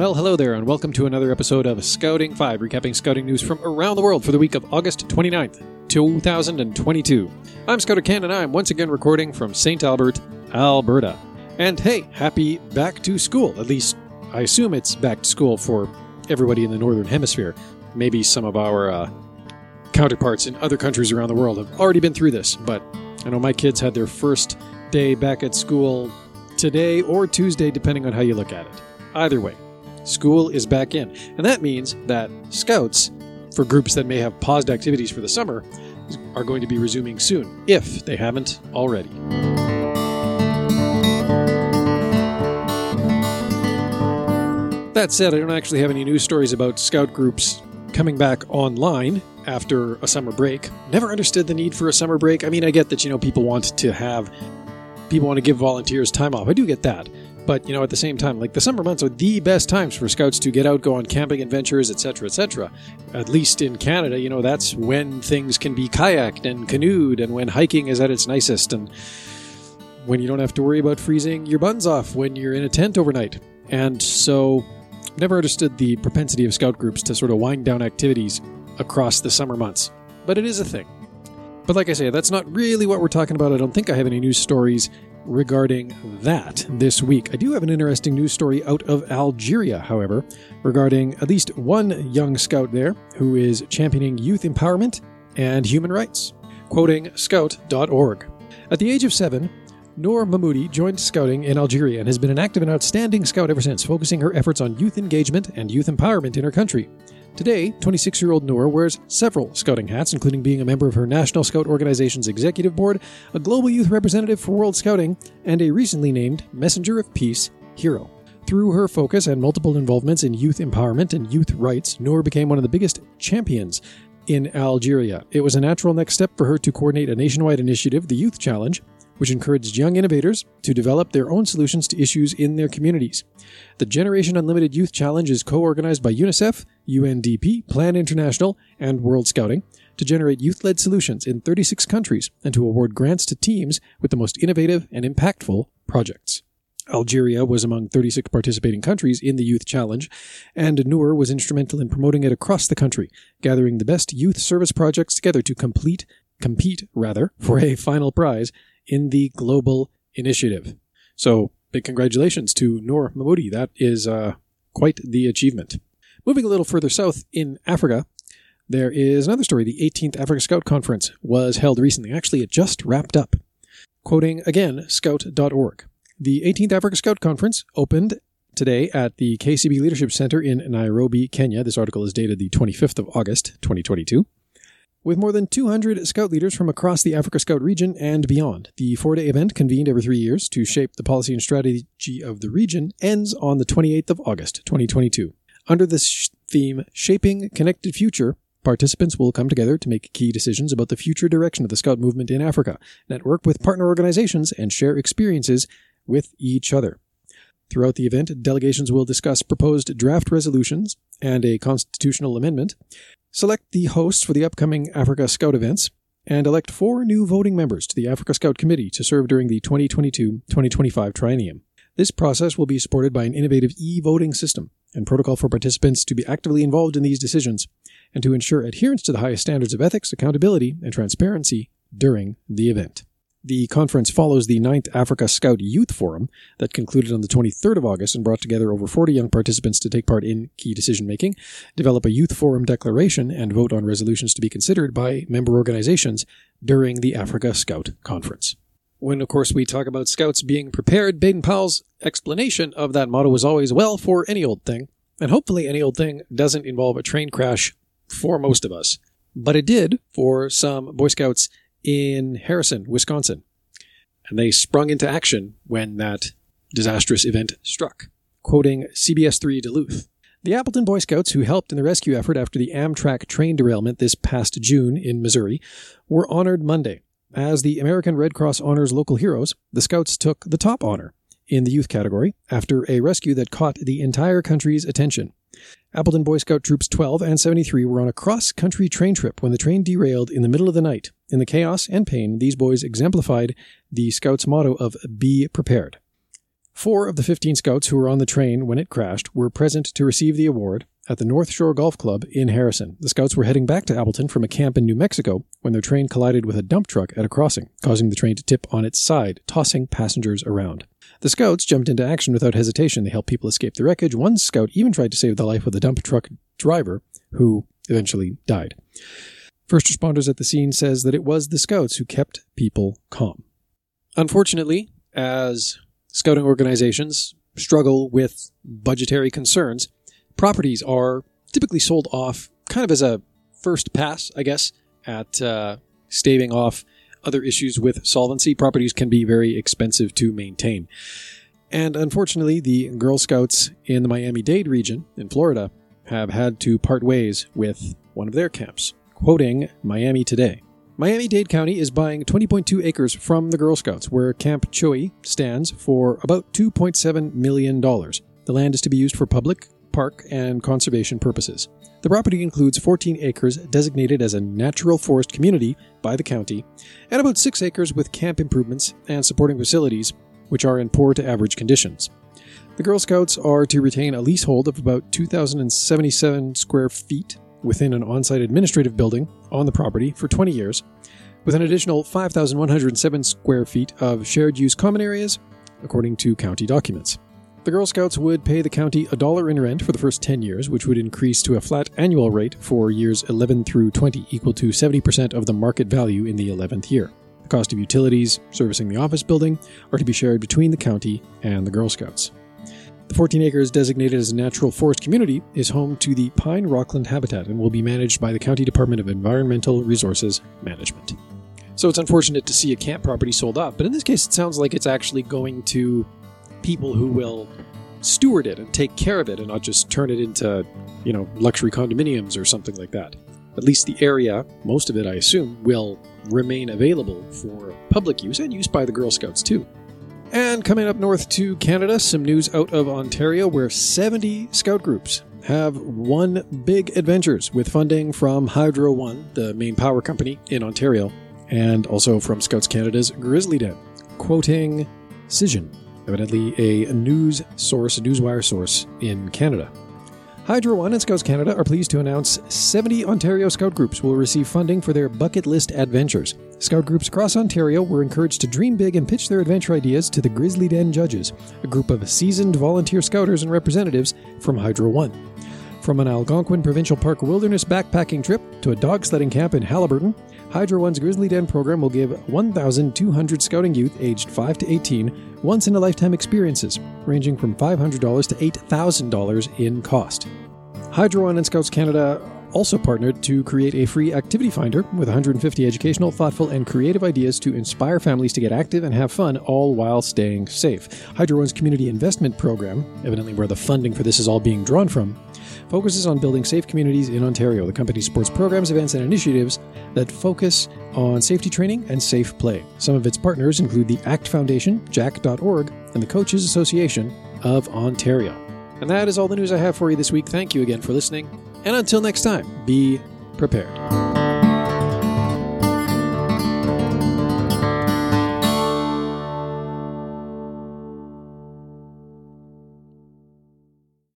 Well, hello there, and welcome to another episode of Scouting 5, recapping scouting news from around the world for the week of August 29th, 2022. I'm Scouter Ken, and I'm once again recording from St. Albert, Alberta. And hey, happy back to school. At least, I assume it's back to school for everybody in the Northern Hemisphere. Maybe some of our uh, counterparts in other countries around the world have already been through this, but I know my kids had their first day back at school today or Tuesday, depending on how you look at it. Either way, school is back in. And that means that scouts, for groups that may have paused activities for the summer, are going to be resuming soon, if they haven't already. That said, I don't actually have any news stories about scout groups coming back online after a summer break. Never understood the need for a summer break. I mean, I get that, you know, people want to have, people want to give volunteers time off. I do get that. But, you know, at the same time, like the summer months are the best times for scouts to get out, go on camping adventures, etc., etc. At least in Canada, you know, that's when things can be kayaked and canoed and when hiking is at its nicest and when you don't have to worry about freezing your buns off when you're in a tent overnight. And so, never understood the propensity of scout groups to sort of wind down activities across the summer months. But it is a thing. But like I say, that's not really what we're talking about. I don't think I have any news stories regarding that this week. I do have an interesting news story out of Algeria, however, regarding at least one young scout there who is championing youth empowerment and human rights. Quoting scout.org. At the age of seven, Noor Mahmoudi joined scouting in Algeria and has been an active and outstanding scout ever since, focusing her efforts on youth engagement and youth empowerment in her country. Today, 26 year old Noor wears several scouting hats, including being a member of her National Scout Organization's executive board, a global youth representative for World Scouting, and a recently named Messenger of Peace hero. Through her focus and multiple involvements in youth empowerment and youth rights, Noor became one of the biggest champions in Algeria. It was a natural next step for her to coordinate a nationwide initiative, the Youth Challenge, which encouraged young innovators to develop their own solutions to issues in their communities. The Generation Unlimited Youth Challenge is co organized by UNICEF, UNDP, Plan International, and World Scouting to generate youth led solutions in 36 countries and to award grants to teams with the most innovative and impactful projects. Algeria was among 36 participating countries in the Youth Challenge, and Noor was instrumental in promoting it across the country, gathering the best youth service projects together to complete, compete rather, for a final prize in the global initiative. So, big congratulations to Noor Mahmoudi. That is uh, quite the achievement. Moving a little further south in Africa, there is another story. The 18th Africa Scout Conference was held recently. Actually, it just wrapped up. Quoting again, scout.org. The 18th Africa Scout Conference opened today at the KCB Leadership Center in Nairobi, Kenya. This article is dated the 25th of August, 2022. With more than 200 scout leaders from across the Africa Scout region and beyond, the four day event, convened every three years to shape the policy and strategy of the region, ends on the 28th of August, 2022. Under this theme, Shaping Connected Future, participants will come together to make key decisions about the future direction of the Scout movement in Africa, network with partner organizations, and share experiences with each other. Throughout the event, delegations will discuss proposed draft resolutions and a constitutional amendment, select the hosts for the upcoming Africa Scout events, and elect four new voting members to the Africa Scout Committee to serve during the 2022 2025 triennium. This process will be supported by an innovative e voting system and protocol for participants to be actively involved in these decisions and to ensure adherence to the highest standards of ethics, accountability, and transparency during the event. The conference follows the 9th Africa Scout Youth Forum that concluded on the 23rd of August and brought together over 40 young participants to take part in key decision making, develop a Youth Forum declaration, and vote on resolutions to be considered by member organizations during the Africa Scout Conference. When, of course, we talk about scouts being prepared, Baden Powell's explanation of that motto was always, well, for any old thing. And hopefully, any old thing doesn't involve a train crash for most of us. But it did for some Boy Scouts in Harrison, Wisconsin. And they sprung into action when that disastrous event struck. Quoting CBS 3 Duluth. The Appleton Boy Scouts, who helped in the rescue effort after the Amtrak train derailment this past June in Missouri, were honored Monday. As the American Red Cross honors local heroes, the Scouts took the top honor in the youth category after a rescue that caught the entire country's attention. Appleton Boy Scout Troops 12 and 73 were on a cross country train trip when the train derailed in the middle of the night. In the chaos and pain, these boys exemplified the Scouts' motto of be prepared. Four of the 15 scouts who were on the train when it crashed were present to receive the award at the North Shore Golf Club in Harrison. The scouts were heading back to Appleton from a camp in New Mexico when their train collided with a dump truck at a crossing, causing the train to tip on its side, tossing passengers around. The scouts jumped into action without hesitation. They helped people escape the wreckage. One scout even tried to save the life of the dump truck driver, who eventually died. First responders at the scene says that it was the scouts who kept people calm. Unfortunately, as scouting organizations struggle with budgetary concerns, properties are typically sold off kind of as a first pass, I guess, at uh, staving off other issues with solvency. Properties can be very expensive to maintain. And unfortunately, the Girl Scouts in the Miami Dade region in Florida have had to part ways with one of their camps. Quoting Miami Today Miami Dade County is buying 20.2 acres from the Girl Scouts, where Camp Choee stands for about $2.7 million. The land is to be used for public, park, and conservation purposes. The property includes 14 acres designated as a natural forest community by the county, and about 6 acres with camp improvements and supporting facilities, which are in poor to average conditions. The Girl Scouts are to retain a leasehold of about 2,077 square feet within an on site administrative building on the property for 20 years, with an additional 5,107 square feet of shared use common areas, according to county documents. The Girl Scouts would pay the county a dollar in rent for the first 10 years, which would increase to a flat annual rate for years 11 through 20, equal to 70% of the market value in the 11th year. The cost of utilities, servicing the office building, are to be shared between the county and the Girl Scouts. The 14 acres designated as a natural forest community is home to the Pine Rockland Habitat and will be managed by the County Department of Environmental Resources Management. So it's unfortunate to see a camp property sold off, but in this case, it sounds like it's actually going to people who will steward it and take care of it and not just turn it into, you know, luxury condominiums or something like that. At least the area, most of it, I assume, will remain available for public use and use by the Girl Scouts too. And coming up north to Canada, some news out of Ontario where 70 scout groups have won big adventures with funding from Hydro One, the main power company in Ontario, and also from Scouts Canada's Grizzly Den. Quoting Cision, evidently a news source, a newswire source in Canada. Hydro One and Scouts Canada are pleased to announce 70 Ontario Scout groups will receive funding for their bucket list adventures. Scout groups across Ontario were encouraged to dream big and pitch their adventure ideas to the Grizzly Den judges, a group of seasoned volunteer scouters and representatives from Hydro One. From an Algonquin Provincial Park wilderness backpacking trip to a dog sledding camp in Haliburton, Hydro One's Grizzly Den program will give 1,200 scouting youth aged 5 to 18 once in a lifetime experiences, ranging from $500 to $8,000 in cost. Hydro One and Scouts Canada also partnered to create a free activity finder with 150 educational, thoughtful, and creative ideas to inspire families to get active and have fun, all while staying safe. Hydro One's community investment program, evidently where the funding for this is all being drawn from, focuses on building safe communities in Ontario. The company supports programs, events, and initiatives that focus on safety training and safe play. Some of its partners include the ACT Foundation, jack.org, and the Coaches Association of Ontario. And that is all the news I have for you this week. Thank you again for listening. And until next time, be prepared.